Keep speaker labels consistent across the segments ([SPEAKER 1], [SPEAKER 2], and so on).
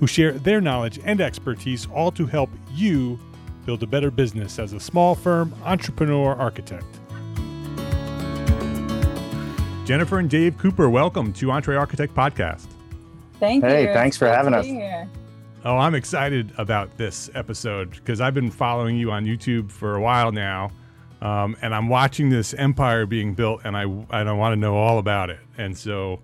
[SPEAKER 1] who share their knowledge and expertise, all to help you build a better business as a small firm entrepreneur architect. Jennifer and Dave Cooper, welcome to Entre Architect Podcast.
[SPEAKER 2] Thank
[SPEAKER 3] hey,
[SPEAKER 2] you.
[SPEAKER 3] Hey, thanks for having us.
[SPEAKER 1] Oh, I'm excited about this episode because I've been following you on YouTube for a while now. Um, and I'm watching this empire being built, and I I don't want to know all about it. And so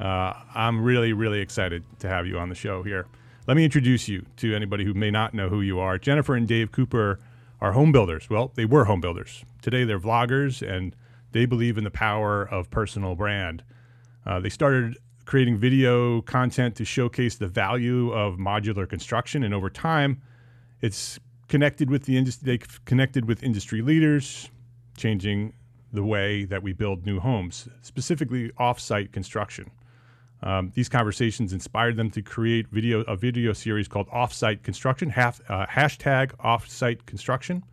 [SPEAKER 1] uh, I'm really really excited to have you on the show here. Let me introduce you to anybody who may not know who you are. Jennifer and Dave Cooper are home builders. Well, they were home builders. Today they're vloggers and they believe in the power of personal brand. Uh, they started creating video content to showcase the value of modular construction, and over time, it's connected with the industry. They connected with industry leaders, changing the way that we build new homes, specifically off-site construction. Um, these conversations inspired them to create video a video series called Offsite Construction, half, uh, hashtag Offsite Construction.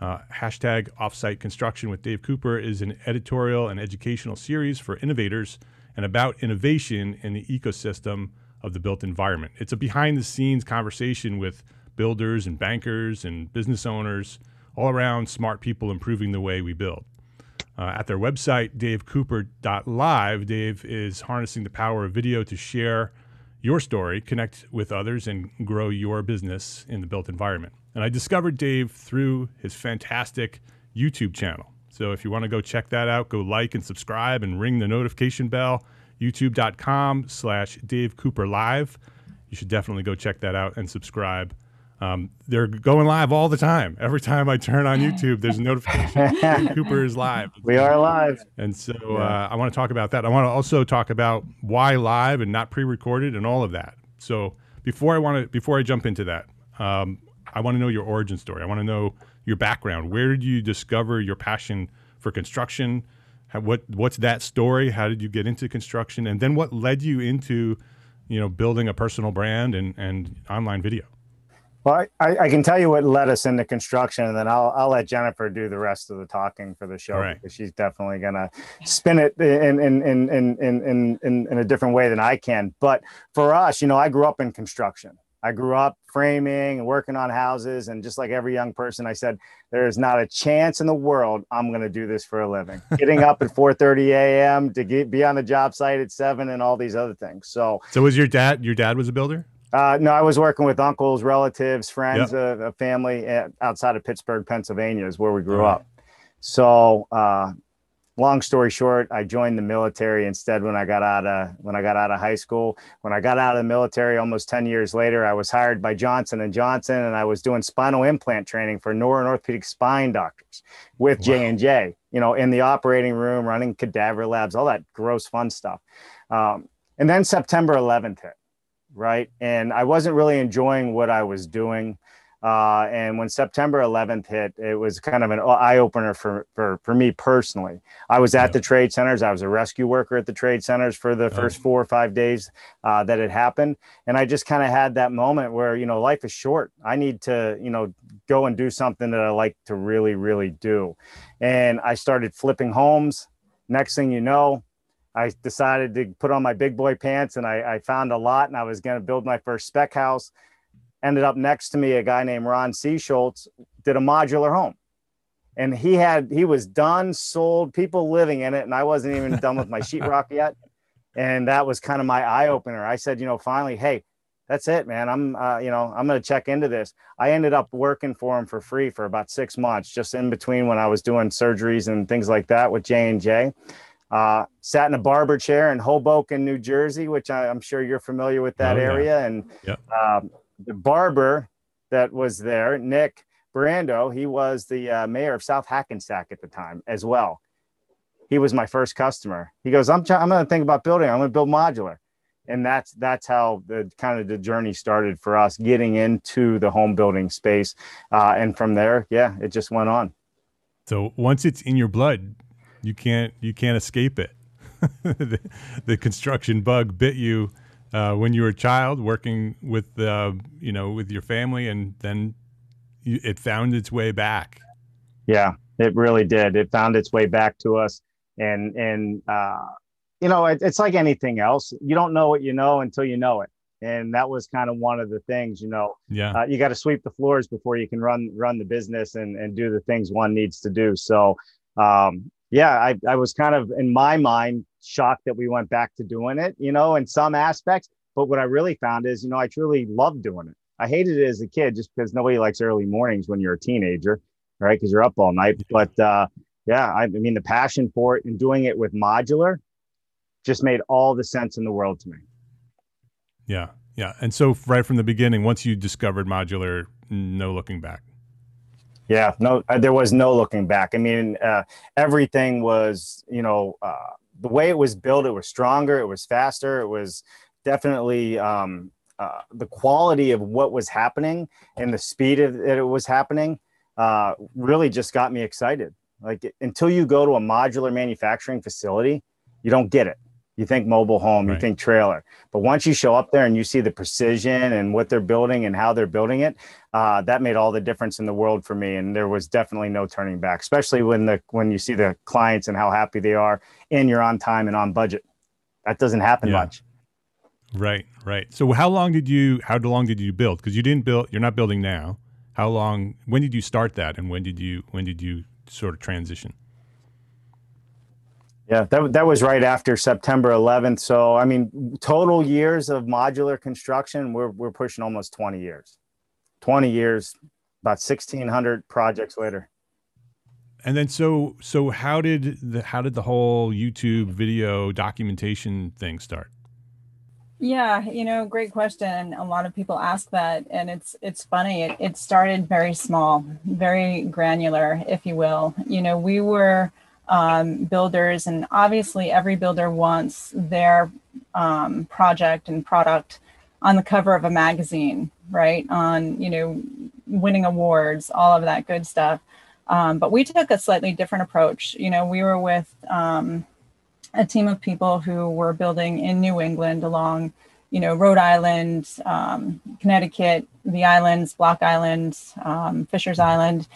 [SPEAKER 1] Uh, hashtag Offsite Construction with Dave Cooper is an editorial and educational series for innovators and about innovation in the ecosystem of the built environment. It's a behind the scenes conversation with builders and bankers and business owners all around smart people improving the way we build. Uh, at their website, davecooper.live, Dave is harnessing the power of video to share your story, connect with others, and grow your business in the built environment. And I discovered Dave through his fantastic YouTube channel. So if you want to go check that out, go like and subscribe and ring the notification bell, youtube.com slash Dave Cooper Live. You should definitely go check that out and subscribe. Um, they're going live all the time. Every time I turn on YouTube, there's a notification. Cooper is live.
[SPEAKER 3] We are live.
[SPEAKER 1] And so uh, I want to talk about that. I want to also talk about why live and not pre-recorded and all of that. So before I want to, before I jump into that, um, I want to know your origin story. I want to know your background. Where did you discover your passion for construction? How, what what's that story? How did you get into construction? And then what led you into, you know, building a personal brand and, and online video?
[SPEAKER 3] Well, I, I, can tell you what led us into construction, and then I'll I'll let Jennifer do the rest of the talking for the show
[SPEAKER 1] right.
[SPEAKER 3] because she's definitely gonna spin it in in, in in in in in in a different way than I can. But for us, you know, I grew up in construction, I grew up framing and working on houses. And just like every young person, I said, there is not a chance in the world I'm going to do this for a living. Getting up at 4:30 a.m. to get, be on the job site at seven and all these other things. So,
[SPEAKER 1] so was your dad? Your dad was a builder?
[SPEAKER 3] Uh, no, I was working with uncles, relatives, friends, yep. uh, a family at, outside of Pittsburgh, Pennsylvania, is where we grew right. up. So, uh, long story short, I joined the military instead when I got out of when I got out of high school. When I got out of the military almost 10 years later, I was hired by Johnson and Johnson and I was doing spinal implant training for neuro and orthopedic spine doctors with J and J, you know, in the operating room, running cadaver labs, all that gross fun stuff. Um, and then September 11th hit, right? And I wasn't really enjoying what I was doing. Uh, and when September 11th hit, it was kind of an eye opener for, for, for me personally. I was at yeah. the trade centers. I was a rescue worker at the trade centers for the first four or five days uh, that it happened. And I just kind of had that moment where, you know, life is short. I need to, you know, go and do something that I like to really, really do. And I started flipping homes. Next thing you know, I decided to put on my big boy pants and I, I found a lot and I was going to build my first spec house ended up next to me a guy named Ron C. Schultz did a modular home. And he had he was done, sold, people living in it, and I wasn't even done with my sheetrock yet. And that was kind of my eye opener. I said, you know, finally, hey, that's it, man. I'm, uh, you know, I'm going to check into this. I ended up working for him for free for about six months, just in between when I was doing surgeries and things like that with J and J. Uh, sat in a barber chair in Hoboken, New Jersey, which I, am sure you're familiar with that oh, yeah. area, and yep. um, the barber that was there, Nick Brando, he was the uh, mayor of South Hackensack at the time as well. He was my first customer. He goes, I'm, I'm going to think about building. I'm going to build modular. And that's that's how the kind of the journey started for us getting into the home building space. Uh, and from there, yeah, it just went on.
[SPEAKER 1] So once it's in your blood, you can't you can't escape it. the, the construction bug bit you uh, when you were a child working with uh, you know with your family and then you, it found its way back.
[SPEAKER 3] Yeah it really did. It found its way back to us and and uh, you know it, it's like anything else. You don't know what you know until you know it and that was kind of one of the things you know.
[SPEAKER 1] Yeah.
[SPEAKER 3] Uh, you got to sweep the floors before you can run run the business and and do the things one needs to do. So um, yeah I, I was kind of in my mind shocked that we went back to doing it, you know, in some aspects. But what I really found is, you know, I truly love doing it. I hated it as a kid just because nobody likes early mornings when you're a teenager, right? Because you're up all night. But uh, yeah, I, I mean, the passion for it and doing it with modular just made all the sense in the world to me.
[SPEAKER 1] Yeah. Yeah. And so, right from the beginning, once you discovered modular, no looking back.
[SPEAKER 3] Yeah, no, uh, there was no looking back. I mean, uh, everything was, you know, uh, the way it was built, it was stronger, it was faster, it was definitely um, uh, the quality of what was happening and the speed of that it was happening uh, really just got me excited. Like until you go to a modular manufacturing facility, you don't get it you think mobile home, right. you think trailer. But once you show up there and you see the precision and what they're building and how they're building it, uh, that made all the difference in the world for me. And there was definitely no turning back, especially when the when you see the clients and how happy they are, and you're on time and on budget. That doesn't happen yeah. much.
[SPEAKER 1] Right, right. So how long did you how long did you build? Because you didn't build. You're not building now. How long? When did you start that? And when did you when did you sort of transition?
[SPEAKER 3] Yeah, that, that was right after September 11th. So, I mean, total years of modular construction, we're, we're pushing almost 20 years. 20 years, about 1,600 projects later.
[SPEAKER 1] And then, so so how did the how did the whole YouTube video documentation thing start?
[SPEAKER 2] Yeah, you know, great question. A lot of people ask that, and it's it's funny. It, it started very small, very granular, if you will. You know, we were um, builders, and obviously every builder wants their um, project and product on the cover of a magazine, right? On you know, winning awards, all of that good stuff. Um, but we took a slightly different approach. You know, we were with um, a team of people who were building in New England along, you know, Rhode Island, um, Connecticut, the islands, Block Island, um, Fishers Island.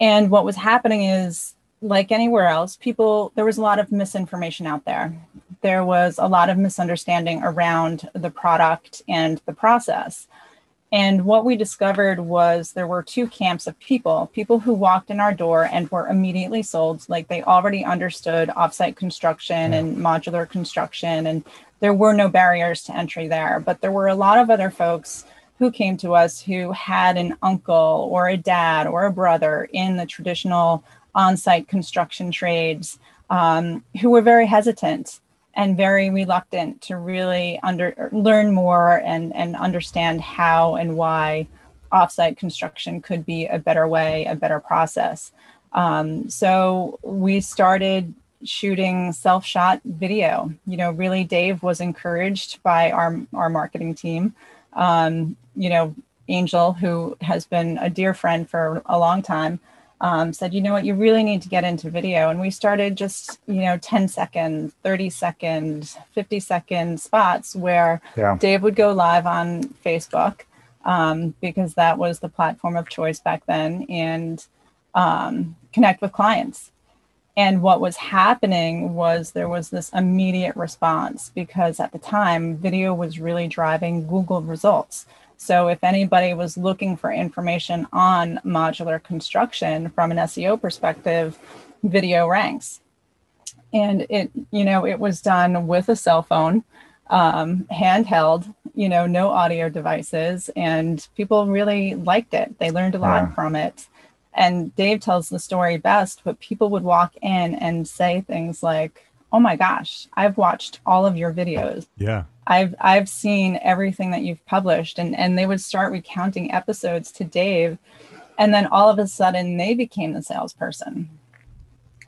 [SPEAKER 2] And what was happening is like anywhere else, people, there was a lot of misinformation out there. There was a lot of misunderstanding around the product and the process. And what we discovered was there were two camps of people people who walked in our door and were immediately sold, like they already understood offsite construction and modular construction, and there were no barriers to entry there. But there were a lot of other folks who came to us who had an uncle or a dad or a brother in the traditional on site construction trades um, who were very hesitant and very reluctant to really under learn more and and understand how and why offsite construction could be a better way, a better process. Um, so we started shooting self-shot video. You know, really, Dave was encouraged by our our marketing team. Um, you know, Angel, who has been a dear friend for a long time, um, said, you know what, you really need to get into video. And we started just, you know, 10 second, 30 second, 50 second spots where yeah. Dave would go live on Facebook um, because that was the platform of choice back then and um, connect with clients. And what was happening was there was this immediate response because at the time, video was really driving Google results. So if anybody was looking for information on modular construction from an SEO perspective, video ranks. And it, you know, it was done with a cell phone, um, handheld, you know, no audio devices, and people really liked it. They learned a lot from it. And Dave tells the story best, but people would walk in and say things like, "Oh my gosh, I've watched all of your videos."
[SPEAKER 1] Yeah
[SPEAKER 2] I've I've seen everything that you've published and and they would start recounting episodes to Dave and then all of a sudden they became the salesperson.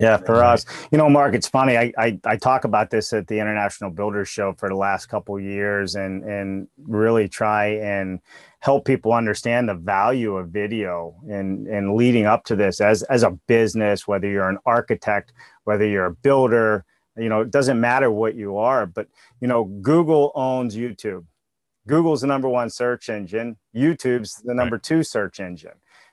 [SPEAKER 3] Yeah, for us, you know, Mark, it's funny. I, I, I talk about this at the International Builders Show for the last couple years, and and really try and help people understand the value of video and and leading up to this as as a business, whether you're an architect, whether you're a builder, you know, it doesn't matter what you are, but you know, Google owns YouTube. Google's the number one search engine. YouTube's the number right. two search engine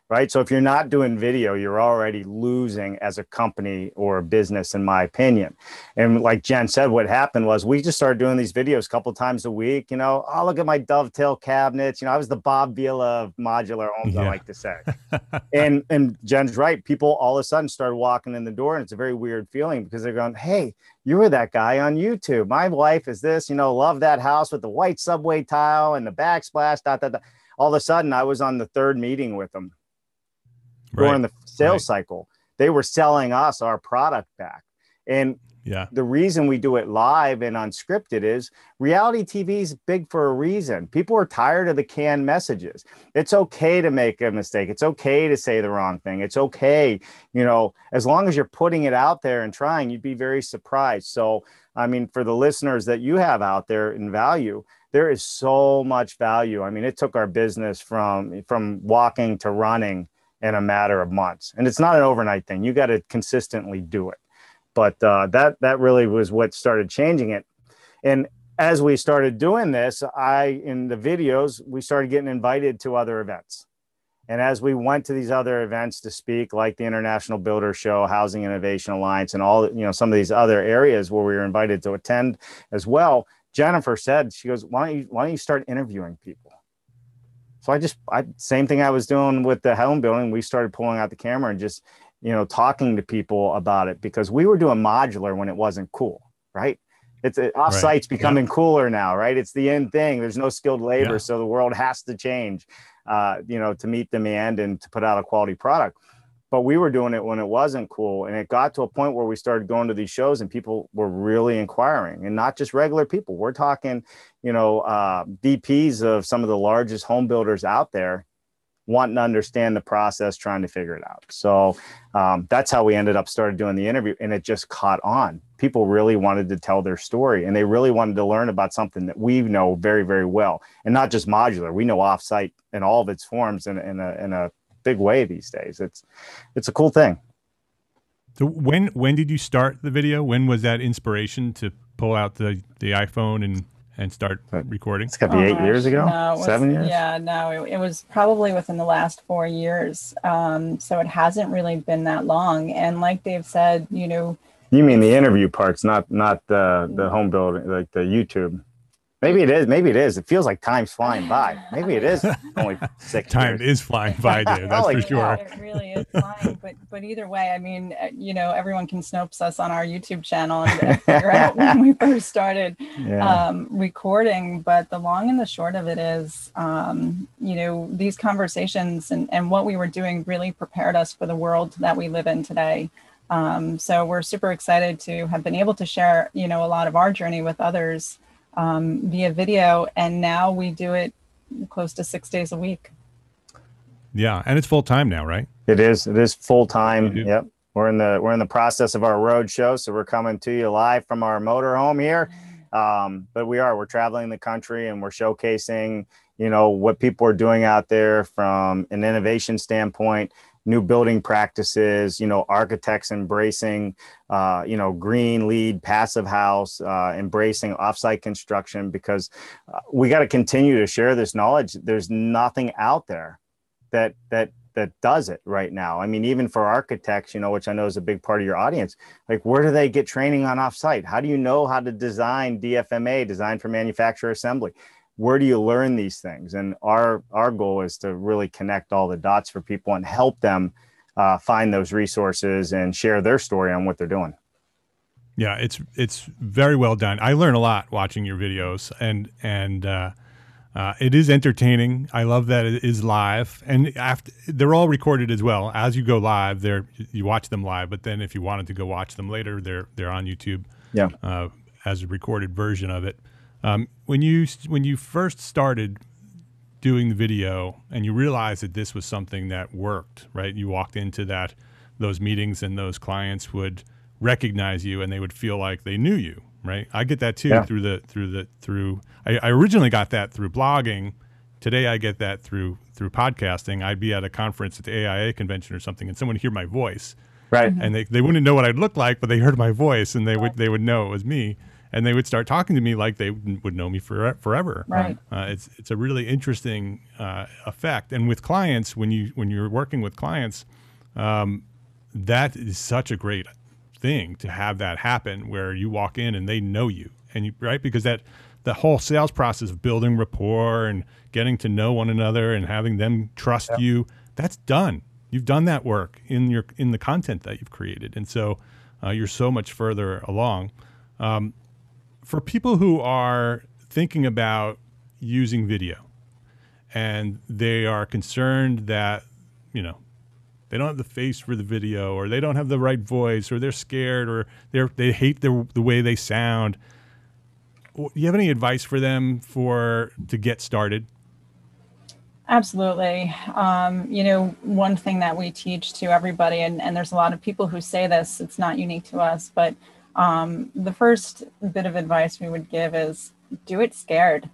[SPEAKER 3] right? So if you're not doing video, you're already losing as a company or a business, in my opinion. And like Jen said, what happened was we just started doing these videos a couple times a week. You know, oh look at my dovetail cabinets. You know, I was the Bob Vila of modular homes, yeah. I like to say. and and Jen's right. People all of a sudden started walking in the door, and it's a very weird feeling because they're going, "Hey, you were that guy on YouTube. My wife is this. You know, love that house with the white subway tile and the backsplash." Dot dot dot. All of a sudden, I was on the third meeting with them right. during the sales right. cycle. They were selling us our product back. And yeah. The reason we do it live and unscripted is reality TV is big for a reason. People are tired of the canned messages. It's okay to make a mistake. It's okay to say the wrong thing. It's okay, you know, as long as you're putting it out there and trying, you'd be very surprised. So, I mean, for the listeners that you have out there in value, there is so much value. I mean, it took our business from from walking to running in a matter of months. And it's not an overnight thing. You got to consistently do it. But uh, that that really was what started changing it. And as we started doing this, I in the videos we started getting invited to other events. And as we went to these other events to speak, like the International Builder Show, Housing Innovation Alliance, and all you know some of these other areas where we were invited to attend as well, Jennifer said, she goes, "Why don't you why don't you start interviewing people?" So I just, I same thing I was doing with the home building. We started pulling out the camera and just, you know, talking to people about it because we were doing modular when it wasn't cool, right? It's it, offsite's right. becoming yeah. cooler now, right? It's the end thing. There's no skilled labor, yeah. so the world has to change, uh, you know, to meet demand and to put out a quality product but we were doing it when it wasn't cool and it got to a point where we started going to these shows and people were really inquiring and not just regular people. We're talking you know uh, vps of some of the largest home builders out there wanting to understand the process trying to figure it out. So um, that's how we ended up started doing the interview and it just caught on. People really wanted to tell their story and they really wanted to learn about something that we know very very well and not just modular. We know offsite in all of its forms in, in, a, in a big way these days. It's it's a cool thing.
[SPEAKER 1] So when when did you start the video? When was that inspiration to pull out the the iPhone and and start recording?
[SPEAKER 3] It's got to be oh, eight gosh. years ago, no, was, seven years.
[SPEAKER 2] Yeah, no, it, it, was probably within the last four years. Um, so it hasn't really been that long. And like Dave said, you know,
[SPEAKER 3] you mean the interview parts, not not the the home building, like the YouTube. Maybe it is. Maybe it is. It feels like time's flying by. Maybe it is only six.
[SPEAKER 1] Time
[SPEAKER 3] years.
[SPEAKER 1] is flying by, Dave. That's for sure.
[SPEAKER 2] It really is flying. But but either way, I mean, uh, you know, everyone can Snopes us on our YouTube channel and, and figure out when we first started
[SPEAKER 3] Yeah.
[SPEAKER 2] um, recording. But the long and the short of it is, um, you know, these conversations and, and what we were doing really prepared us for the world that we live in today. Um, so we're super excited to have been able to share, you know, a lot of our journey with others um, via video. And now we do it close to six days a week.
[SPEAKER 1] Yeah, and it's full time now, right?
[SPEAKER 3] It is. It is full time. Yep. We're in the we're in the process of our road show, so we're coming to you live from our motorhome here. Um, but we are we're traveling the country and we're showcasing, you know, what people are doing out there from an innovation standpoint, new building practices, you know, architects embracing, uh, you know, green LEED, passive house, uh, embracing offsite construction because uh, we got to continue to share this knowledge. There's nothing out there that that that does it right now. I mean, even for architects, you know, which I know is a big part of your audience, like where do they get training on offsite? How do you know how to design DFMA, design for manufacturer assembly? Where do you learn these things? And our our goal is to really connect all the dots for people and help them uh, find those resources and share their story on what they're doing.
[SPEAKER 1] Yeah, it's it's very well done. I learn a lot watching your videos, and and uh, uh, it is entertaining. I love that it is live, and after they're all recorded as well. As you go live, there you watch them live, but then if you wanted to go watch them later, they're they're on YouTube.
[SPEAKER 3] Yeah.
[SPEAKER 1] uh, as a recorded version of it. Um, when you when you first started doing the video and you realized that this was something that worked, right? You walked into that those meetings and those clients would recognize you and they would feel like they knew you, right? I get that too
[SPEAKER 3] Yeah.
[SPEAKER 1] through the through the through. I, I originally got that through blogging. Today I get that through through podcasting. I'd be at a conference at the AIA convention or something, and someone would hear my voice,
[SPEAKER 3] Right.
[SPEAKER 1] and they, they wouldn't know what I'd look like, but they heard my voice and they would they would know it was me, and they would start talking to me like they would know me for, forever.
[SPEAKER 2] Right.
[SPEAKER 1] Uh, it's it's a really interesting uh, effect, and with clients, when you when you're working with clients, um, that is such a great thing to have that happen where you walk in and they know you, and you right? Because that the whole sales process of building rapport and getting to know one another and having them trust you that's done. You've done that work in your in the content that you've created. And so uh, you're so much further along. Um, for people who are thinking about using video and they are concerned that you know they don't have the face for the video or they don't have the right voice or they're scared or they're they hate the, the way they sound do you have any advice for them for to get started
[SPEAKER 2] Absolutely. Um, you know, one thing that we teach to everybody, and, and there's a lot of people who say this, it's not unique to us, but um, the first bit of advice we would give is do it scared.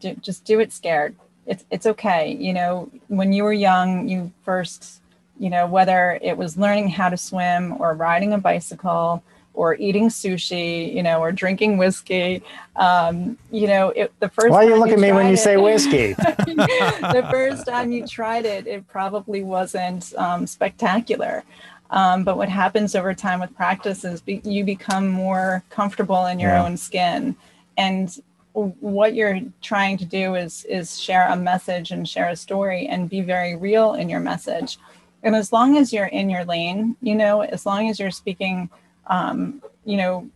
[SPEAKER 2] Do, just do it scared. It's, it's okay. You know, when you were young, you first, you know, whether it was learning how to swim or riding a bicycle or eating sushi, you know, or drinking whiskey, um, you know, it, the first
[SPEAKER 3] Why you
[SPEAKER 2] time
[SPEAKER 3] look at me when you
[SPEAKER 2] it-
[SPEAKER 3] say whiskey?
[SPEAKER 2] the first time you tried it, it probably wasn't um, spectacular. Um, but what happens over time with practice is be- you become more comfortable in your
[SPEAKER 3] Yeah.
[SPEAKER 2] own skin. And what you're trying to do is is share a message and share a story and be very real in your message. And as long as you're in your lane, you know, as long as you're speaking, um, you know,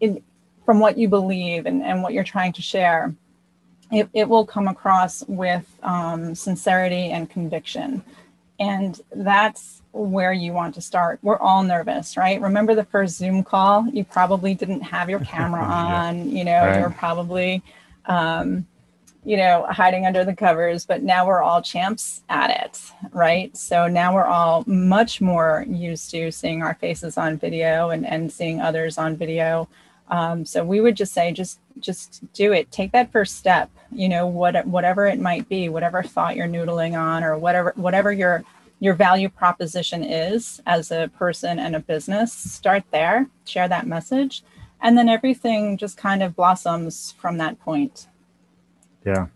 [SPEAKER 2] in, from what you believe and, and what you're trying to share, it, it will come across with um, sincerity and conviction. And that's where you want to start. We're all nervous, right? Remember the first Zoom call? You probably didn't have your camera on, you know,
[SPEAKER 3] Right.
[SPEAKER 2] you're probably, um, you know, hiding under the covers, but now we're all champs at it, right? So now we're all much more used to seeing our faces on video and, and seeing others on video. Um, so we would just say, just just do it. Take that first step. You know, what whatever it might be, whatever thought you're noodling on, or whatever whatever your your value proposition is as a person and a business. Start there. Share that message, and then everything just kind of blossoms from that point.
[SPEAKER 3] Yeah.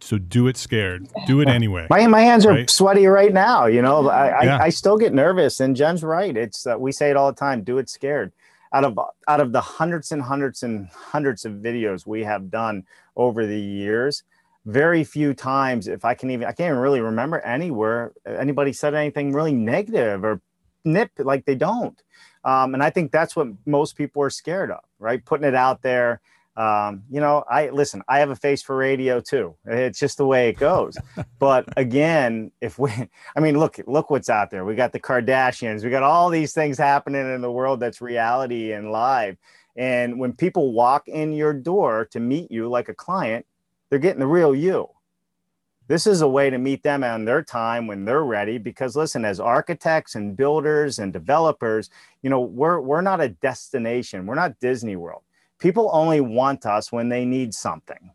[SPEAKER 1] so do it scared do it anyway
[SPEAKER 3] My, my hands are
[SPEAKER 1] Right.
[SPEAKER 3] sweaty right now. You know, I,
[SPEAKER 1] Yeah.
[SPEAKER 3] I, I still get nervous. And Jen's right. It's uh, we say it all the time. Do it scared. Out of out of the hundreds and hundreds and hundreds of videos we have done over the years very few times if i can even i can't even really remember anywhere anybody said anything really negative or nip like they don't. Um, and i think that's what most people are scared of right? Putting it out there um, you know i listen i have a face for radio too. It's just the way it goes. But again if we i mean look look what's out there. We got the kardashians. We got all these things happening in the world that's reality and live. And when people walk in your door to meet you like a client they're getting the real you. This is a way to meet them on their time when they're ready because listen as architects and builders and developers you know we're we're not a destination. We're not disney world people only want us when they need something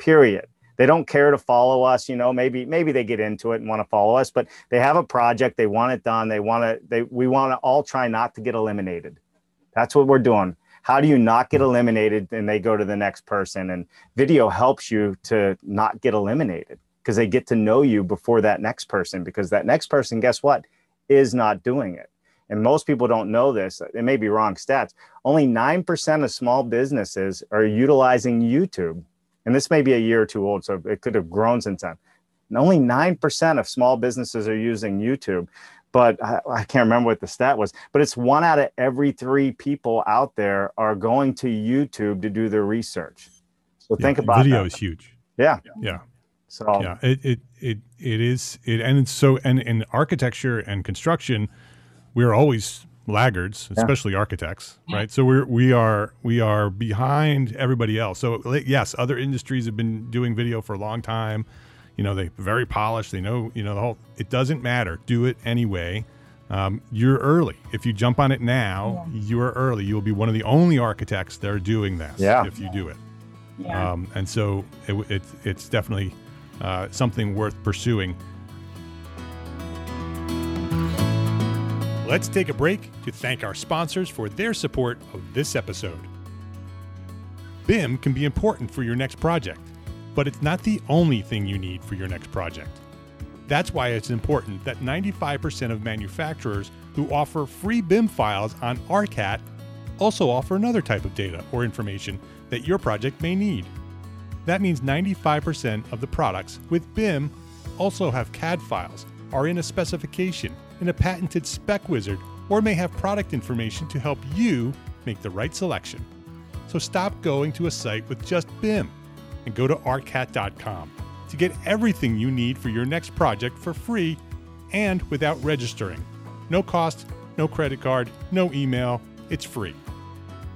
[SPEAKER 3] period. They don't care to follow us you know maybe maybe they get into it and want to follow us but they have a project they want it done they want to they we want to all try not to get eliminated. That's what we're doing. How do you not get eliminated and they go to the next person? And video helps you to not get eliminated because they get to know you before that next person because that next person guess what? Is not doing it and most people don't know this it may be wrong stats only 9% of small businesses are utilizing youtube. And this may be a year or two old so it could have grown since then. And only 9% of small businesses are using youtube. But I, I, can't remember what the stat was but it's one out of every three people out there are going to youtube to do their research. So
[SPEAKER 1] yeah,
[SPEAKER 3] think about
[SPEAKER 1] video
[SPEAKER 3] that.
[SPEAKER 1] is huge.
[SPEAKER 3] Yeah.
[SPEAKER 1] Yeah.
[SPEAKER 3] So
[SPEAKER 1] yeah it it it, it is it and it's so and in architecture and construction we're always laggards especially yeah. architects right? So we're we are we are behind everybody else. So yes other industries have been doing video for a long time. You know they very polished. They know you know the whole it doesn't matter. Do it anyway. Um, you're early. If you jump on it now yeah. you're early. You'll be one of the only architects that are doing this
[SPEAKER 3] yeah.
[SPEAKER 1] if you do it.
[SPEAKER 2] Yeah.
[SPEAKER 1] Um, and so it, it, it's definitely uh, something worth pursuing Let's take a break to thank our sponsors for their support of this episode. BIM can be important for your next project, but it's not the only thing you need for your next project. That's why it's important that 95% of manufacturers who offer free BIM files on ARCAT also offer another type of data or information that your project may need. That means 95% of the products with BIM also have CAD files, are in a specification, in a patented spec wizard, or may have product information to help you make the right selection. So stop going to a site with just BIM and go to arcat.com to get everything you need for your next project for free and without registering. No cost, no credit card, no email. It's free.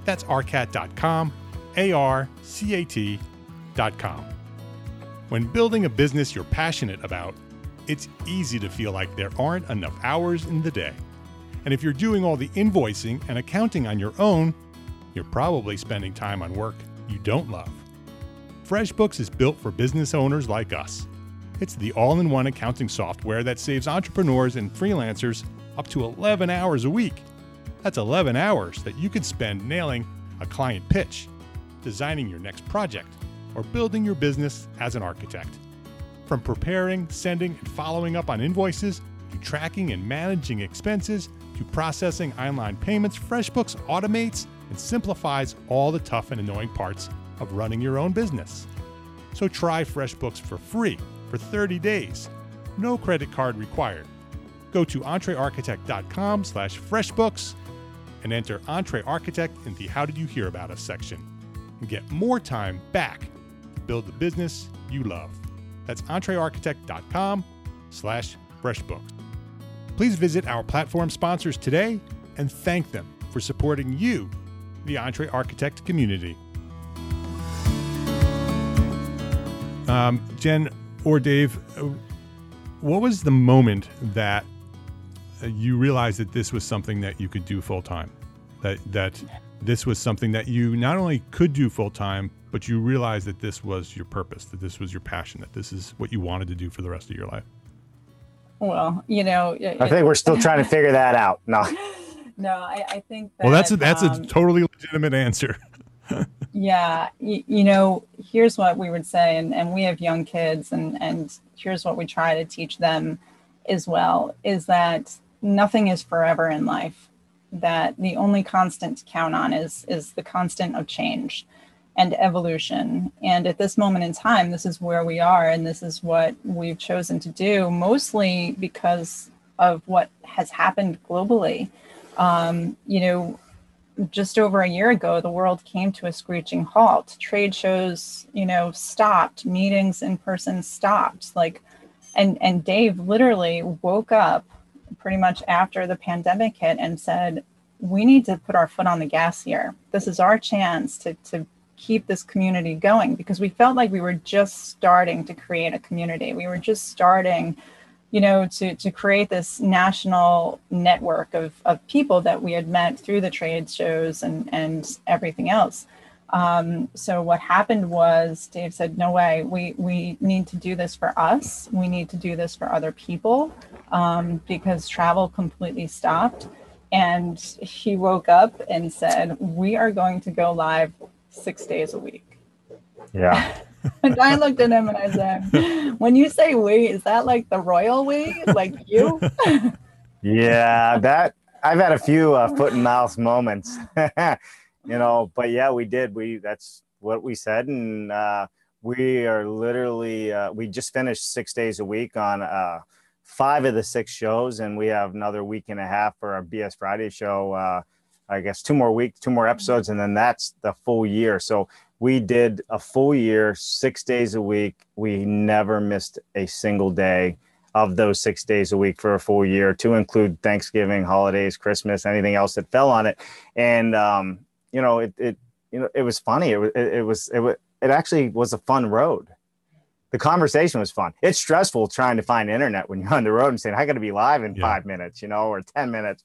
[SPEAKER 1] That's arcat.com, A R C A T.com. When building a business you're passionate about, it's easy to feel like there aren't enough hours in the day. And if you're doing all the invoicing and accounting on your own, you're probably spending time on work you don't love. FreshBooks is built for business owners like us. It's the all in one accounting software that saves entrepreneurs and freelancers up to 11 hours a week. That's 11 hours that you could spend nailing a client pitch, designing your next project, or building your business as an architect. From preparing, sending, and following up on invoices, to tracking and managing expenses, to processing online payments, FreshBooks automates and simplifies all the tough and annoying parts of running your own business. So try FreshBooks for free for 30 days. No credit card required. Go to entrearchitect.com slash freshbooks and enter EntreArchitect in the How Did You Hear About Us section and get more time back to build the business you love. That's entrearchitect.com slash freshbooks. Please visit our platform sponsors today and thank them for supporting you, the Entre Architect community. Um, Jen or Dave, uh, what was the moment that uh, you realized that this was something that you could do full time? That that this was something that you not only could do full time, but you realized that this was your purpose, that this was your passion, that this is what you wanted to do for the rest of your life.
[SPEAKER 2] Well, you know,
[SPEAKER 3] I think we're still trying to figure that out. No,
[SPEAKER 2] no, I, I think. That,
[SPEAKER 1] well, that's a, that's
[SPEAKER 2] um,
[SPEAKER 1] a totally legitimate answer.
[SPEAKER 2] yeah, you, you know, here's what we would say, and, and we have young kids, and and here's what we try to teach them as well: is that nothing is forever in life that the only constant to count on is is the constant of change and evolution. And at this moment in time, this is where we are, and this is what we've chosen to do, mostly because of what has happened globally. Um, you know, just over a year ago, the world came to a screeching halt. Trade shows, you know, stopped. Meetings in person stopped. Like, and and Dave literally woke up pretty much after the pandemic hit and said, "We need to put our foot on the gas here. This is our chance to to keep this community going because we felt like we were just starting to create a community. We were just starting." you know, to, to create this national network of, of people that we had met through the trade shows and, and everything else. Um, so what happened was Dave said, no way, we, we need to do this for us. We need to do this for other people um, because travel completely stopped. And he woke up and said, we are going to go live six days a week.
[SPEAKER 3] Yeah.
[SPEAKER 2] and I looked at him and I said, "When you say we, is that like the royal we, like you?"
[SPEAKER 3] yeah, that I've had a few uh, foot and mouth moments, you know. But yeah, we did. We that's what we said, and uh, we are literally uh, we just finished six days a week on uh, five of the six shows, and we have another week and a half for our BS Friday show. Uh, I guess two more weeks, two more episodes, and then that's the full year. So we did a full year, six days a week. We never missed a single day of those six days a week for a full year, to include Thanksgiving, holidays, Christmas, anything else that fell on it. And um, you know, it, it you know it was funny. It was it, it was it it actually was a fun road. The conversation was fun. It's stressful trying to find internet when you're on the road and saying I got to be live in yeah. five minutes, you know, or ten minutes.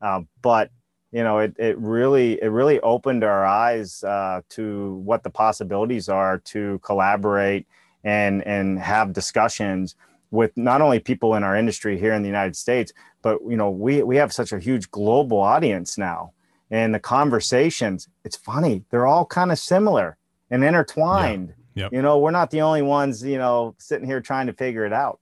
[SPEAKER 3] Uh, but you know it, it really it really opened our eyes uh, to what the possibilities are to collaborate and and have discussions with not only people in our industry here in the United States, but you know we we have such a huge global audience now, and the conversations. It's funny; they're all kind of similar and intertwined. Yeah. Yep. You know, we're not the only ones. You know, sitting here trying to figure it out.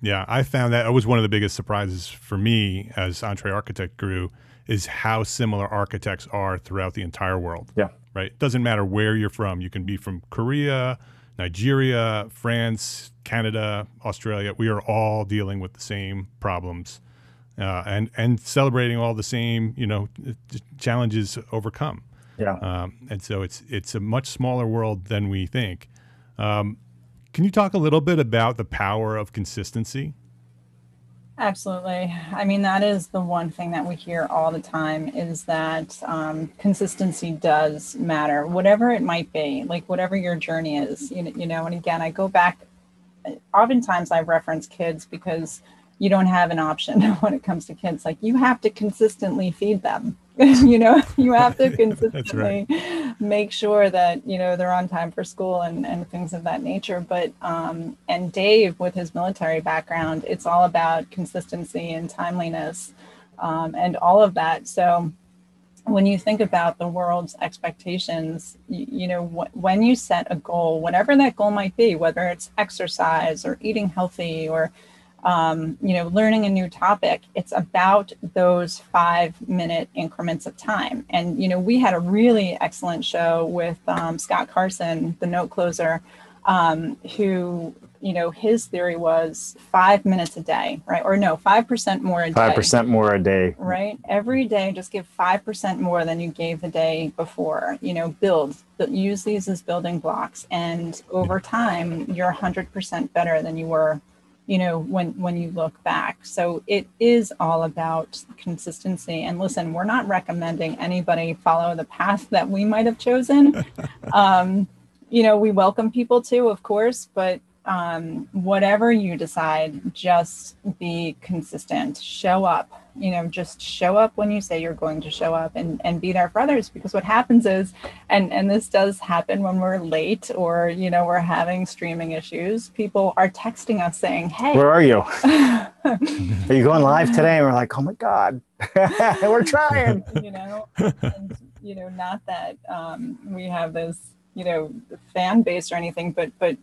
[SPEAKER 1] Yeah, I found that it was one of the biggest surprises for me as Entre Architect grew is how similar architects are throughout the entire world.
[SPEAKER 3] Yeah.
[SPEAKER 1] Right. It doesn't matter where you're from. You can be from Korea, Nigeria, France, Canada, Australia. We are all dealing with the same problems, uh, and and celebrating all the same you know challenges overcome.
[SPEAKER 3] Yeah.
[SPEAKER 1] Um, and so it's it's a much smaller world than we think. Um, can you talk a little bit about the power of consistency?
[SPEAKER 2] Absolutely. I mean, that is the one thing that we hear all the time is that um, consistency does matter, whatever it might be, like whatever your journey is, you know, you know, and again, I go back, oftentimes I reference kids because you don't have an option when it comes to kids. Like you have to consistently feed them. you know, you have to consistently right. make sure that, you know, they're on time for school and, and things of that nature. But, um, and Dave, with his military background, it's all about consistency and timeliness um, and all of that. So, when you think about the world's expectations, you, you know, wh- when you set a goal, whatever that goal might be, whether it's exercise or eating healthy or um, you know, learning a new topic, it's about those five minute increments of time. And, you know, we had a really excellent show with um, Scott Carson, the note closer, um, who, you know, his theory was five minutes a day, right? Or no, 5% more a day.
[SPEAKER 3] 5% more a day.
[SPEAKER 2] Right. Every day, just give 5% more than you gave the day before. You know, build, use these as building blocks. And over time, you're 100% better than you were you know when when you look back. So it is all about consistency. And listen we're not recommending anybody follow the path that we might have chosen. Um, you know we welcome people to of course but um, whatever you decide just be consistent. Show up you know just show up when you say you're going to show up and and be there for others because what happens is and and this does happen when we're late or you know we're having streaming issues people are texting us saying hey.
[SPEAKER 3] Where are you? Are you going live today? And we're like oh my god. We're trying.
[SPEAKER 2] You know and, you know not that um, we have this you know fan base or anything but but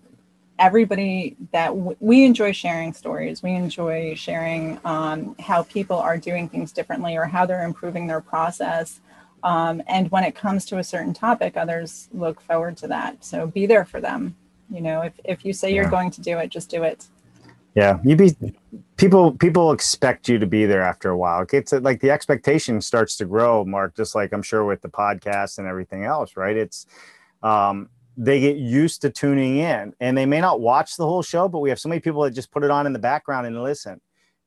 [SPEAKER 2] everybody that w- we enjoy sharing stories. We enjoy sharing um, how people are doing things differently or how they're improving their process. Um, and when it comes to a certain topic, others look forward to that. So be there for them. You know, if, if you say yeah. you're going to do it, just do it.
[SPEAKER 3] Yeah, you be people. People expect you to be there after a while. It's like the expectation starts to grow, Mark. Just like I'm sure with the podcast and everything else, right? It's um, they get used to tuning in, and they may not watch the whole show, but we have so many people that just put it on in the background and listen.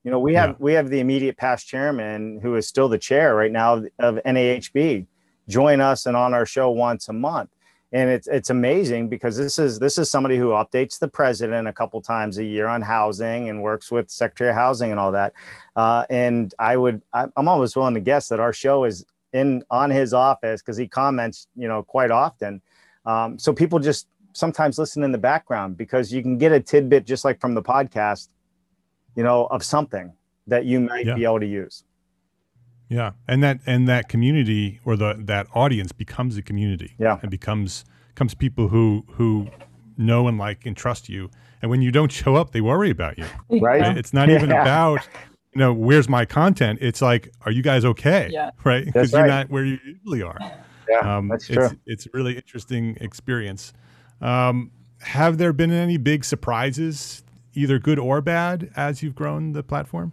[SPEAKER 3] You know, we have yeah. we have the immediate past chairman who is still the chair right now of NAHB join us and on our show once a month and it's it's amazing because this is this is somebody who updates the president a couple times a year on housing and works with secretary of housing and all that uh, and i would i'm almost willing to guess that our show is in on his office because he comments you know quite often um, so people just sometimes listen in the background because you can get a tidbit just like from the podcast you know of something that you might yeah. be able to use
[SPEAKER 1] yeah, and that and that community or the that audience becomes a community.
[SPEAKER 3] Yeah,
[SPEAKER 1] and becomes comes people who who know and like and trust you. And when you don't show up, they worry about you.
[SPEAKER 3] Right.
[SPEAKER 1] It's not yeah. even about you know where's my content. It's like, are you guys okay?
[SPEAKER 2] Yeah.
[SPEAKER 1] Right. Because you're not where you usually are.
[SPEAKER 3] Yeah, um, that's true.
[SPEAKER 1] It's, it's a really interesting experience. Um, have there been any big surprises, either good or bad, as you've grown the platform?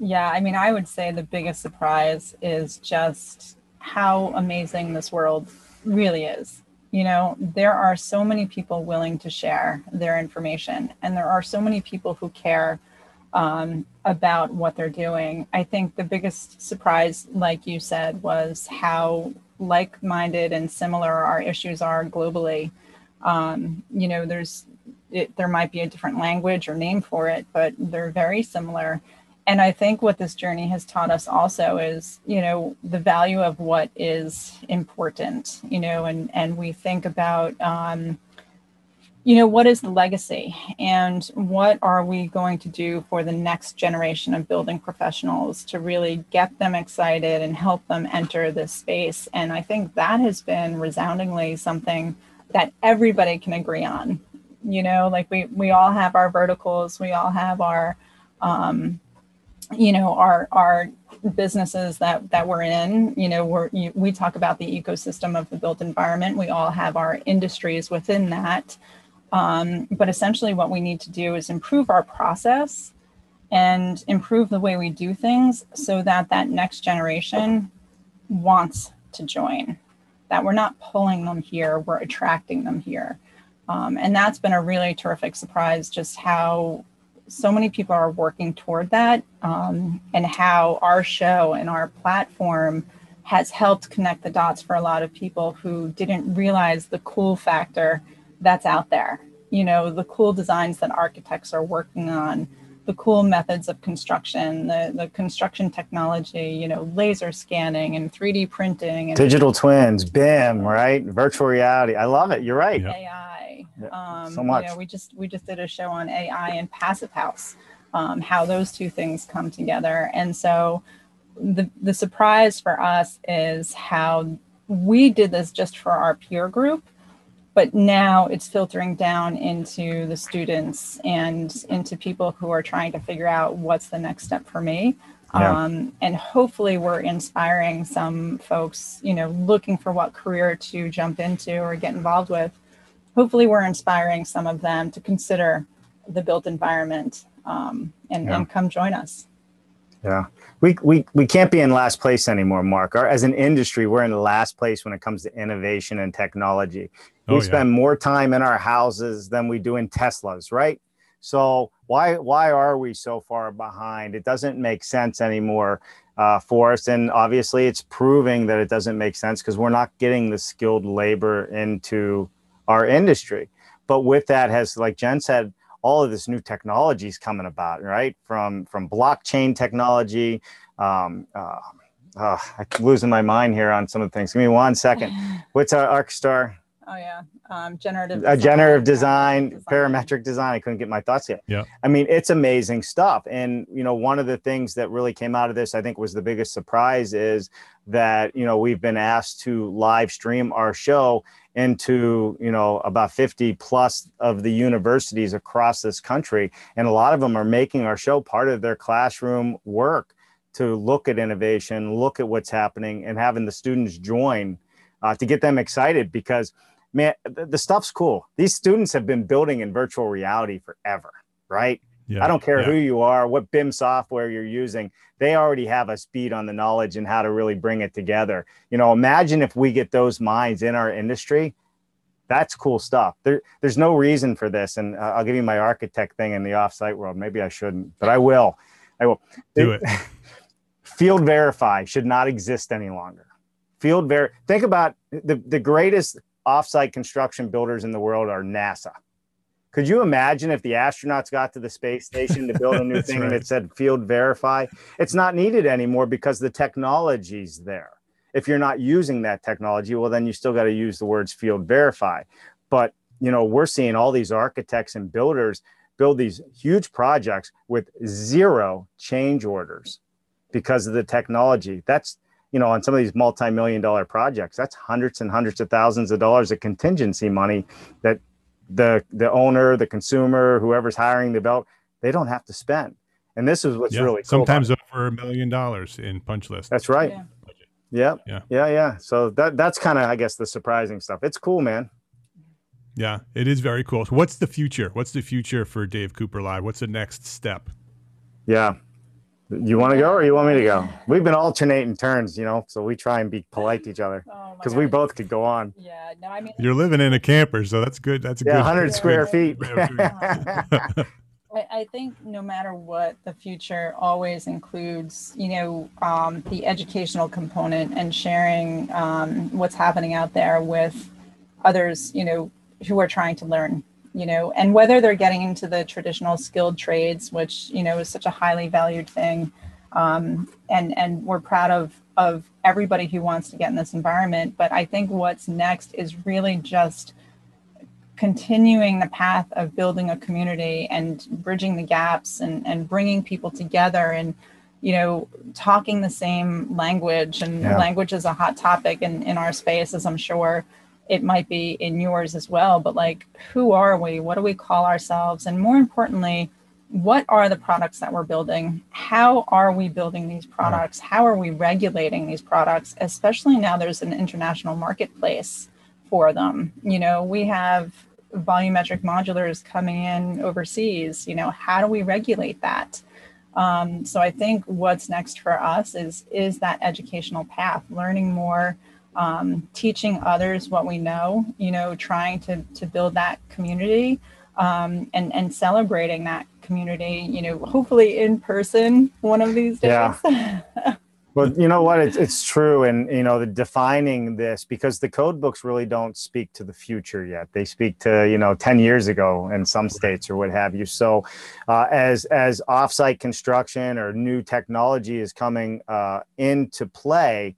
[SPEAKER 2] Yeah, I mean, I would say the biggest surprise is just how amazing this world really is. You know, there are so many people willing to share their information, and there are so many people who care um, about what they're doing. I think the biggest surprise, like you said, was how like minded and similar our issues are globally. Um, you know, there's it, there might be a different language or name for it, but they're very similar and I think what this journey has taught us also is, you know, the value of what is important, you know, and and we think about, um, you know, what is the legacy and what are we going to do for the next generation of building professionals to really get them excited and help them enter this space. And I think that has been resoundingly something that everybody can agree on. You know, like we we all have our verticals, we all have our um, you know our our businesses that that we're in you know we're you, we talk about the ecosystem of the built environment we all have our industries within that um, but essentially what we need to do is improve our process and improve the way we do things so that that next generation wants to join that we're not pulling them here we're attracting them here. Um, and that's been a really terrific surprise just how so many people are working toward that um, and how our show and our platform has helped connect the dots for a lot of people who didn't realize the cool factor that's out there you know the cool designs that architects are working on the cool methods of construction, the, the construction technology, you know, laser scanning and 3D printing and
[SPEAKER 3] digital twins, BIM, right? Virtual reality. I love it. You're right.
[SPEAKER 2] AI.
[SPEAKER 3] Um, so much.
[SPEAKER 2] You know, we just we just did a show on AI and Passive House, um, how those two things come together. And so the the surprise for us is how we did this just for our peer group but now it's filtering down into the students and into people who are trying to figure out what's the next step for me yeah. um, and hopefully we're inspiring some folks you know looking for what career to jump into or get involved with hopefully we're inspiring some of them to consider the built environment um, and, yeah. and come join us
[SPEAKER 3] yeah we, we we can't be in last place anymore mark Our, as an industry we're in last place when it comes to innovation and technology we oh, spend yeah. more time in our houses than we do in Teslas, right? So why why are we so far behind? It doesn't make sense anymore uh, for us, and obviously it's proving that it doesn't make sense because we're not getting the skilled labor into our industry. But with that, has like Jen said, all of this new technology is coming about, right? From from blockchain technology. Um, uh, uh, I'm losing my mind here on some of the things. Give me one second. What's our ArcStar?
[SPEAKER 2] Oh yeah, um, generative.
[SPEAKER 3] A generative design, design, parametric design. I couldn't get my thoughts yet.
[SPEAKER 1] Yeah.
[SPEAKER 3] I mean, it's amazing stuff. And you know, one of the things that really came out of this, I think, was the biggest surprise is that you know we've been asked to live stream our show into you know about 50 plus of the universities across this country. And a lot of them are making our show part of their classroom work to look at innovation look at what's happening and having the students join uh, to get them excited because man the, the stuff's cool. These students have been building in virtual reality forever right yeah, I don't care yeah. who you are, what BIM software you're using. They already have a speed on the knowledge and how to really bring it together. You know, imagine if we get those minds in our industry. That's cool stuff. There, there's no reason for this, and uh, I'll give you my architect thing in the offsite world. Maybe I shouldn't, but I will. I will
[SPEAKER 1] do it.
[SPEAKER 3] Field verify should not exist any longer. Field ver. Think about the the greatest offsite construction builders in the world are NASA could you imagine if the astronauts got to the space station to build a new thing right. and it said field verify? It's not needed anymore because the technology's there. If you're not using that technology, well, then you still got to use the words field verify. But you know, we're seeing all these architects and builders build these huge projects with zero change orders because of the technology. That's you know, on some of these multi-million dollar projects, that's hundreds and hundreds of thousands of dollars of contingency money that the the owner, the consumer, whoever's hiring the belt, they don't have to spend. And this is what's
[SPEAKER 1] yeah,
[SPEAKER 3] really
[SPEAKER 1] cool sometimes over a million dollars in punch list.
[SPEAKER 3] That's right. Yeah. Yep. Yeah. Yeah. Yeah. So that that's kind of I guess the surprising stuff. It's cool, man.
[SPEAKER 1] Yeah, it is very cool. So what's the future? What's the future for Dave Cooper Live? What's the next step?
[SPEAKER 3] Yeah. You want to go or you want me to go? We've been alternating turns, you know, so we try and be polite to each other because oh we both could go on.
[SPEAKER 2] Yeah, no, I mean,
[SPEAKER 1] you're living in a camper, so that's good. That's a
[SPEAKER 3] yeah,
[SPEAKER 1] good
[SPEAKER 3] 100 square feet.
[SPEAKER 2] I, I, think no matter what, the future always includes, you know, um, the educational component and sharing um, what's happening out there with others, you know, who are trying to learn you know, and whether they're getting into the traditional skilled trades, which you know is such a highly valued thing, um, and and we're proud of of everybody who wants to get in this environment. But I think what's next is really just continuing the path of building a community and bridging the gaps and and bringing people together and you know talking the same language and yeah. language is a hot topic in in our space as i'm sure it might be in yours as well but like who are we? What do we call ourselves? And more importantly what are the products that we're building? How are we building these products? How are we regulating these products? Especially now there's an international marketplace for them. You know we have volumetric modulars coming in overseas. You know how do we regulate that? Um, so i think what's next for us is is that educational path learning more um, teaching others what we know, you know, trying to, to build that community um, and, and celebrating that community, you know, hopefully in person one of these days.
[SPEAKER 3] Yeah. well, you know what? It's, it's true. And, you know, the defining this because the code books really don't speak to the future yet. They speak to, you know, 10 years ago in some states or what have you. So uh, as, as offsite construction or new technology is coming uh, into play,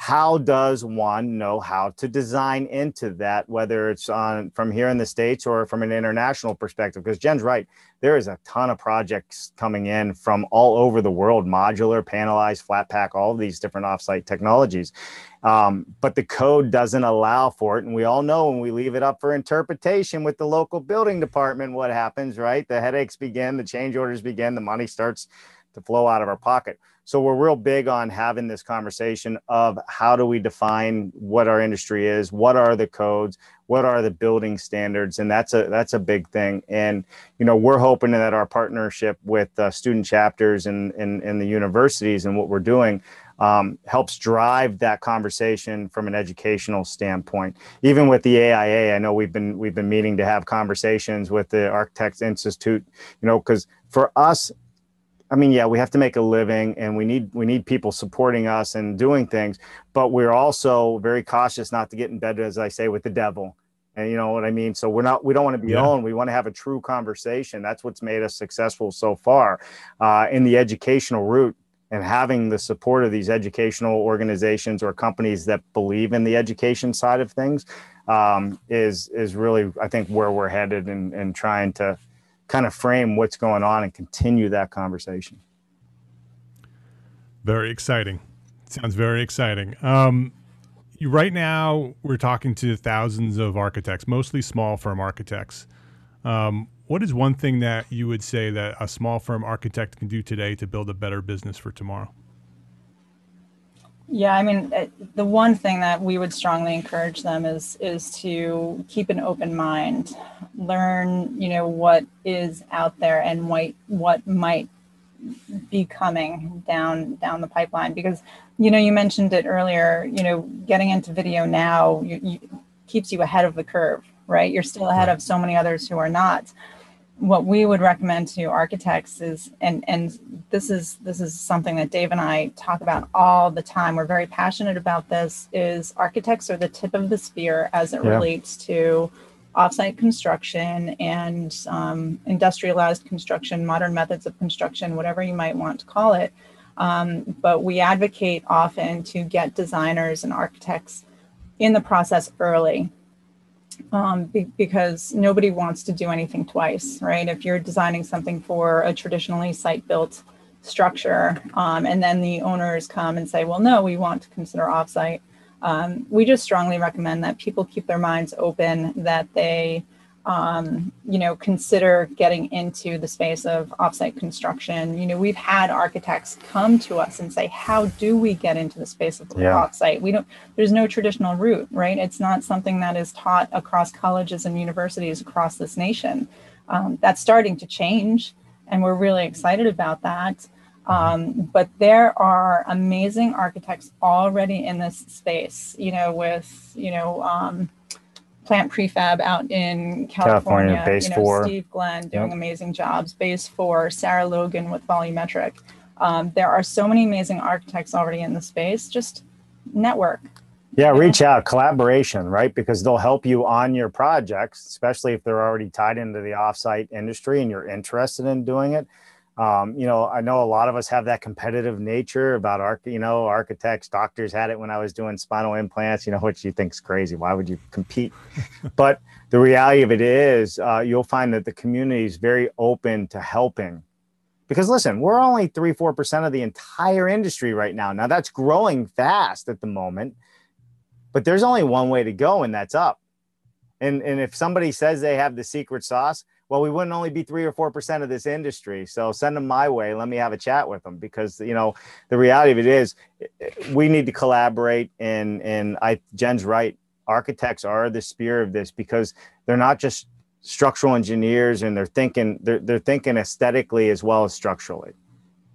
[SPEAKER 3] how does one know how to design into that whether it's on from here in the states or from an international perspective? Because jen's right there is a ton of projects coming in from all over the world modular panelized flat pack all of these different offsite technologies. Um, but the code doesn't allow for it and we all know when we leave it up for interpretation with the local building department what happens right? The headaches begin the change orders begin the money starts to flow out of our pocket so we're real big on having this conversation of how do we define what our industry is, what are the codes, what are the building standards, and that's a that's a big thing. And you know we're hoping that our partnership with uh, student chapters and in, in, the universities and what we're doing um, helps drive that conversation from an educational standpoint. Even with the AIA, I know we've been we've been meeting to have conversations with the Architects Institute. You know, because for us I mean, yeah, we have to make a living and we need we need people supporting us and doing things, but we're also very cautious not to get in bed, as I say, with the devil. And you know what I mean? So we're not we don't want to be yeah. owned. We want to have a true conversation. That's what's made us successful so far uh, in the educational route and having the support of these educational organizations or companies that believe in the education side of things um, is is really I think where we're headed and, and trying to kind of frame what's going on and continue that conversation.
[SPEAKER 1] Very exciting. Sounds very exciting. Um, you, right now we're talking to thousands of architects, mostly small firm architects. Um, what is one thing that you would say that a small firm architect can do today to build a better business for tomorrow?
[SPEAKER 2] Yeah, I mean, uh, the one thing that we would strongly encourage them is is to keep an open mind, learn, you know, what is out there and what what might be coming down down the pipeline. Because you know you mentioned it earlier you know getting into video now you, you, keeps you ahead of the curve right? You're still ahead of so many others who are not what we would recommend to architects is and and this is this is something that dave and i talk about all the time we're very passionate about this is architects are the tip of the spear as it yeah. relates to offsite construction and um, industrialized construction, modern methods of construction, whatever you might want to call it. Um, but we advocate often to get designers and architects in the process early um, be, because nobody wants to do anything twice, right? If you're designing something for a traditionally site built structure um, and then the owners come and say, well, no, we want to consider offsite um, we just strongly recommend that people keep their minds open, that they, um, you know, consider getting into the space of offsite construction. You know, we've had architects come to us and say, "How do we get into the space of yeah. offsite?" We don't. There's no traditional route, right? It's not something that is taught across colleges and universities across this nation. Um, that's starting to change, and we're really excited about that. Um, but there are amazing architects already in this space, you know, with, you know, um, plant prefab out in California, California base you know, four. Steve Glenn doing yep. amazing jobs, base four, Sarah Logan with volumetric. Um, there are so many amazing architects already in the space. Just network.
[SPEAKER 3] Yeah, reach out, collaboration, right? Because they'll help you on your projects, especially if they're already tied into the offsite industry and you're interested in doing it. Um, you know, I know a lot of us have that competitive nature about arch, you know, architects, doctors had it when I was doing spinal implants, you know, which you think's crazy. Why would you compete? but the reality of it is, uh, you'll find that the community is very open to helping. Because listen, we're only three, four percent of the entire industry right now. Now that's growing fast at the moment, but there's only one way to go, and that's up. And and if somebody says they have the secret sauce, well, we wouldn't only be three or four percent of this industry. So send them my way. Let me have a chat with them because you know the reality of it is eh, we need to collaborate. And and I Jen's right. Architects are the spear of this because they're not just structural engineers and they're thinking they're, they're thinking aesthetically as well as structurally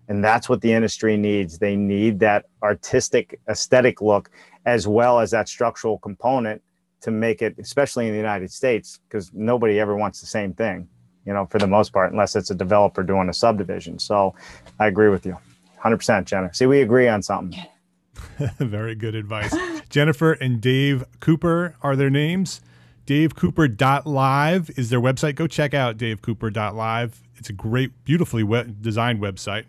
[SPEAKER 3] and that's what the industry needs they need that artistic aesthetic look as well as that structural component to make it, especially in the United States, because nobody ever wants the same thing, you know, for the most part, unless it's a developer doing a subdivision. So I agree with you 100%, Jenna. See, we agree on something.
[SPEAKER 1] Very good advice. Jennifer and Dave Cooper are their names. DaveCooper.live is their website. Go check out DaveCooper.live. It's a great, beautifully we- designed website.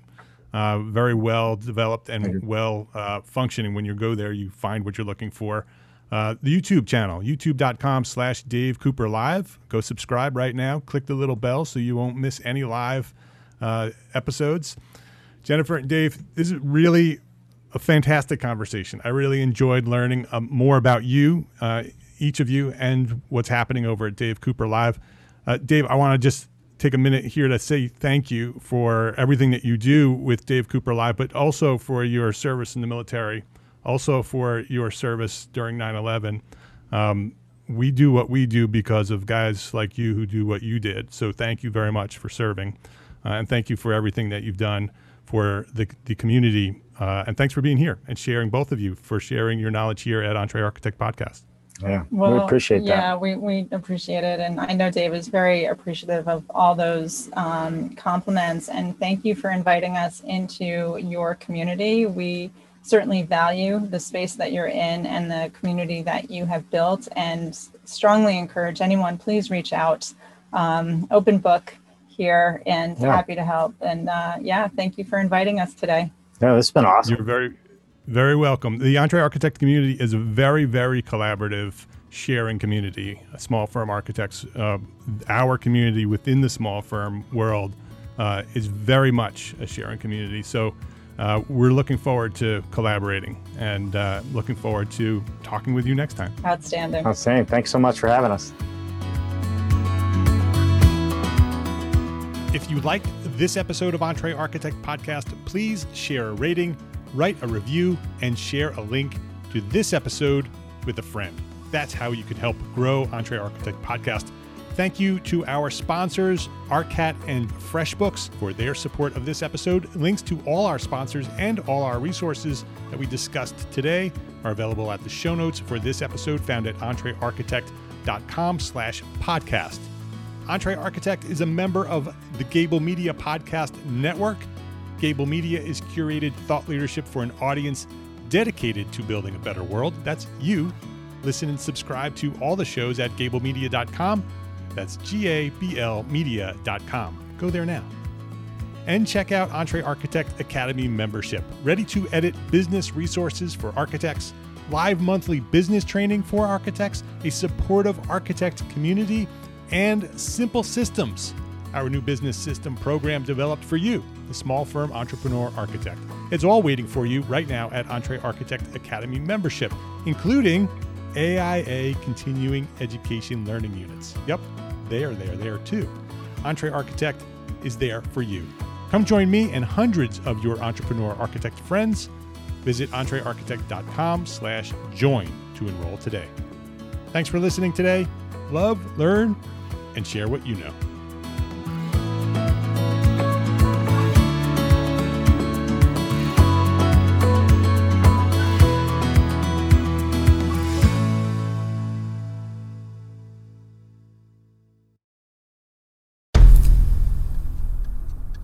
[SPEAKER 1] Uh, very well developed and well uh, functioning. When you go there, you find what you're looking for. Uh, the YouTube channel, youtube.com slash Dave Cooper Live. Go subscribe right now. Click the little bell so you won't miss any live uh, episodes. Jennifer and Dave, this is really a fantastic conversation. I really enjoyed learning um, more about you, uh, each of you, and what's happening over at Dave Cooper Live. Uh, Dave, I want to just take a minute here to say thank you for everything that you do with Dave Cooper Live, but also for your service in the military also for your service during 9 11. Um, we do what we do because of guys like you who do what you did. So thank you very much for serving. Uh, and thank you for everything that you've done for the, the community. Uh, and thanks for being here and sharing, both of you, for sharing your knowledge here at Entre Architect Podcast.
[SPEAKER 3] Yeah, well, we appreciate that.
[SPEAKER 2] Yeah, we, we appreciate it. And I know Dave is very appreciative of all those um, compliments. And thank you for inviting us into your community. We certainly value the space that you're in and the community that you have built and strongly encourage anyone please reach out. Um, open book here and yeah. happy to help. And uh, yeah thank you for inviting us today.
[SPEAKER 3] Yeah this has been awesome.
[SPEAKER 1] You're very very welcome. The EntreArchitect community is a very very collaborative sharing community. Small firm architects uh, our community within the small firm world uh, is very much a sharing community. So uh, we're looking forward to collaborating and uh, looking forward to talking with you next time.
[SPEAKER 2] Outstanding.
[SPEAKER 3] Outstanding. Thanks so much for having us.
[SPEAKER 1] If you liked this episode of Entre Architect Podcast, please share a rating, write a review, and share a link to this episode with a friend. That's how you can help grow Entre Architect Podcast. Thank you to our sponsors, ARCAT and FreshBooks, for their support of this episode. Links to all our sponsors and all our resources that we discussed today are available at the show notes for this episode found at entrearchitect.com slash podcast. EntreArchitect is a member of the Gable Media Podcast Network. Gable Media is curated thought leadership for an audience dedicated to building a better world. That's you. Listen and subscribe to all the shows at gablemedia.com. That's G A B L media.com. Go there now. And check out Entre Architect Academy membership. Ready to edit business resources for architects, live monthly business training for architects, a supportive architect community, and Simple Systems, our new business system program developed for you, the small firm entrepreneur architect. It's all waiting for you right now at Entre Architect Academy membership, including AIA continuing education learning units. Yep, they are there there too. EntreArchitect is there for you. Come join me and hundreds of your entrepreneur architect friends. Visit entrearchitect.com slash join to enroll today. Thanks for listening today. Love, learn, and share what you know.